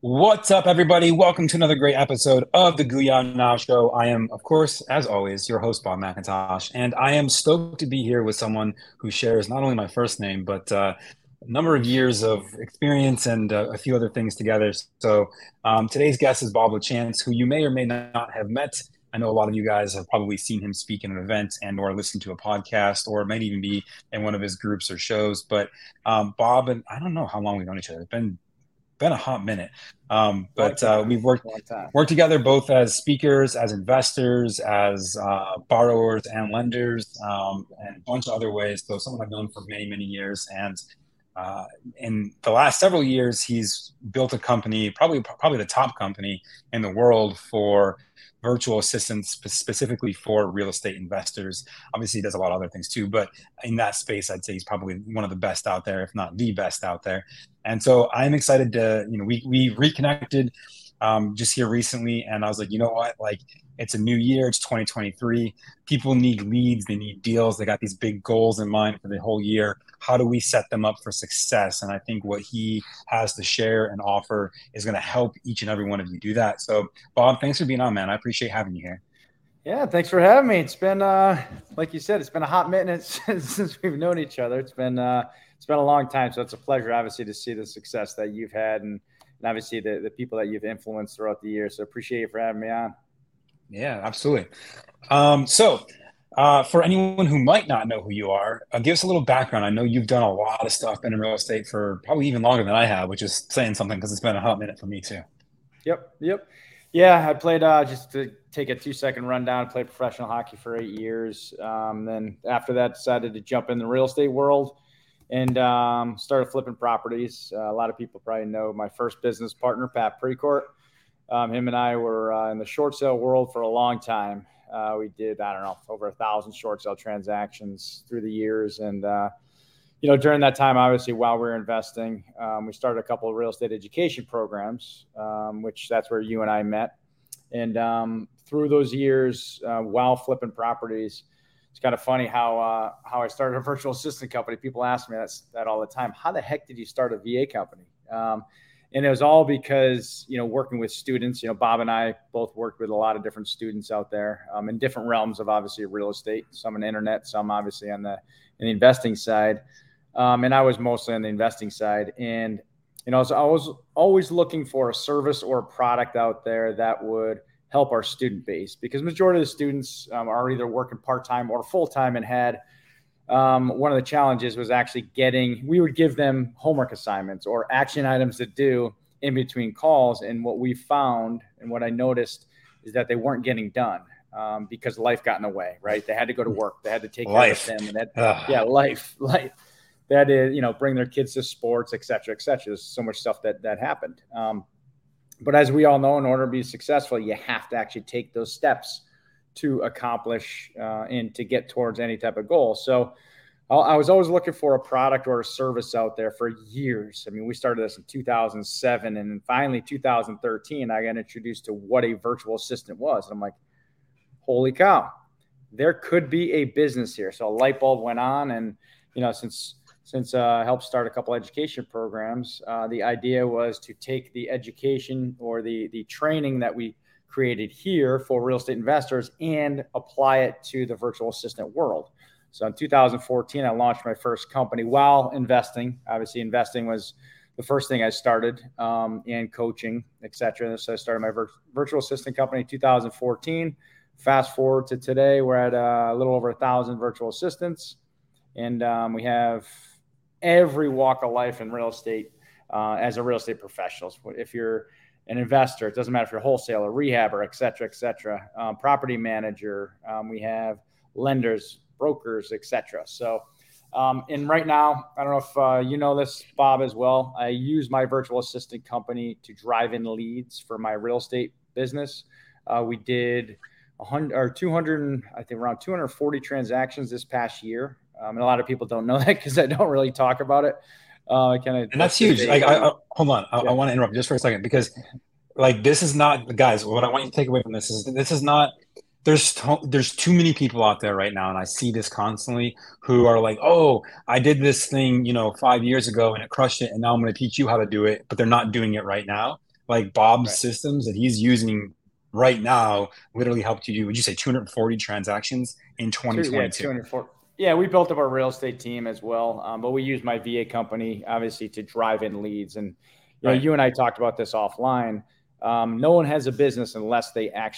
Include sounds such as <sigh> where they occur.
What's up, everybody? Welcome to another great episode of the Guyan Now Show. I am, of course, as always, your host, Bob McIntosh, and I am stoked to be here with someone who shares not only my first name, but uh, a number of years of experience and uh, a few other things together. So um, today's guest is Bob Lachance, who you may or may not have met. I know a lot of you guys have probably seen him speak in an event and or listen to a podcast or might even be in one of his groups or shows. But um, Bob and I don't know how long we've known each other. It's been been a hot minute. Um, but uh, we've worked worked together both as speakers, as investors, as uh, borrowers and lenders, um, and a bunch of other ways. So someone I've known for many many years, and uh, in the last several years, he's built a company, probably probably the top company in the world for virtual assistants specifically for real estate investors. Obviously, he does a lot of other things too, but in that space, I'd say he's probably one of the best out there, if not the best out there. And so I'm excited to, you know, we we reconnected um, just here recently, and I was like, you know what, like it's a new year, it's 2023. People need leads, they need deals, they got these big goals in mind for the whole year. How do we set them up for success? And I think what he has to share and offer is going to help each and every one of you do that. So, Bob, thanks for being on, man. I appreciate having you here. Yeah, thanks for having me. It's been, uh, like you said, it's been a hot minute <laughs> since we've known each other. It's been, uh, it's been a long time, so it's a pleasure, obviously, to see the success that you've had and, and obviously the, the people that you've influenced throughout the year. So appreciate you for having me on. Yeah, absolutely. Um, so, uh, for anyone who might not know who you are, uh, give us a little background. I know you've done a lot of stuff been in real estate for probably even longer than I have, which is saying something because it's been a hot minute for me too. Yep, yep. Yeah, I played uh, just to take a two second rundown. I played professional hockey for eight years. Um, then after that, decided to jump in the real estate world and um, started flipping properties. Uh, a lot of people probably know my first business partner, Pat Precourt. Um, him and I were uh, in the short sale world for a long time. Uh, we did, I don't know, over a thousand short sale transactions through the years. And, uh, you know, during that time, obviously, while we were investing, um, we started a couple of real estate education programs, um, which that's where you and I met. And um, through those years, uh, while flipping properties, it's kind of funny how uh, how I started a <laughs> virtual assistant company. People ask me that, that all the time. How the heck did you start a VA company? Um, and it was all because you know working with students you know bob and i both worked with a lot of different students out there um, in different realms of obviously real estate some in internet some obviously on the, in the investing side um, and i was mostly on the investing side and you know was, I was always looking for a service or a product out there that would help our student base because majority of the students um, are either working part-time or full-time and had um, one of the challenges was actually getting we would give them homework assignments or action items to do in between calls. And what we found and what i noticed is that they weren't getting done um, because life got in the way right? They had to go to work. They had to take life. care of them and that yeah life <laughs> life. Had to you know bring their kids to sports et cetera et cetera. There's so much stuff that that happened. Um, but as we all know in order to be successful you have to actually take those steps to accomplish uh, and to get towards any type of goal. So I was always looking for a product or a service out there for years. I mean, we started this in 2007, and then finally 2013, I got introduced to what a virtual assistant was. And I'm like, holy cow, there could be a business here. So a light bulb went on, and you know, since since uh, I helped start a couple education programs, uh, the idea was to take the education or the the training that we created here for real estate investors and apply it to the virtual assistant world. So in 2014, I launched my first company while investing. Obviously, investing was the first thing I started um, and coaching, etc. So I started my vir- virtual assistant company in 2014. Fast forward to today, we're at uh, a little over a thousand virtual assistants, and um, we have every walk of life in real estate uh, as a real estate professional. If you're an investor. It doesn't matter if you're a wholesaler, rehabber, et cetera, et cetera. Um, property manager. Um, we have lenders, brokers, et cetera. So, um, and right now, I don't know if uh, you know this, Bob, as well. I use my virtual assistant company to drive in leads for my real estate business. Uh, we did 100 or 200, I think around 240 transactions this past year. Um, and a lot of people don't know <laughs> that because I don't really talk about it. Uh, kind of, and that's huge. Like, I, I, hold on, I, yeah. I want to interrupt just for a second because, like, this is not, guys. What I want you to take away from this is this is not. There's to, there's too many people out there right now, and I see this constantly who are like, "Oh, I did this thing, you know, five years ago, and it crushed it, and now I'm going to teach you how to do it," but they're not doing it right now. like Bob's right. systems that he's using right now literally helped you do, would you say 240 transactions in 2022? Yeah, yeah, we built up our real estate team as well, um, but we use my VA company obviously to drive in leads. And you, right. know, you and I talked about this offline. Um, no one has a business unless they actually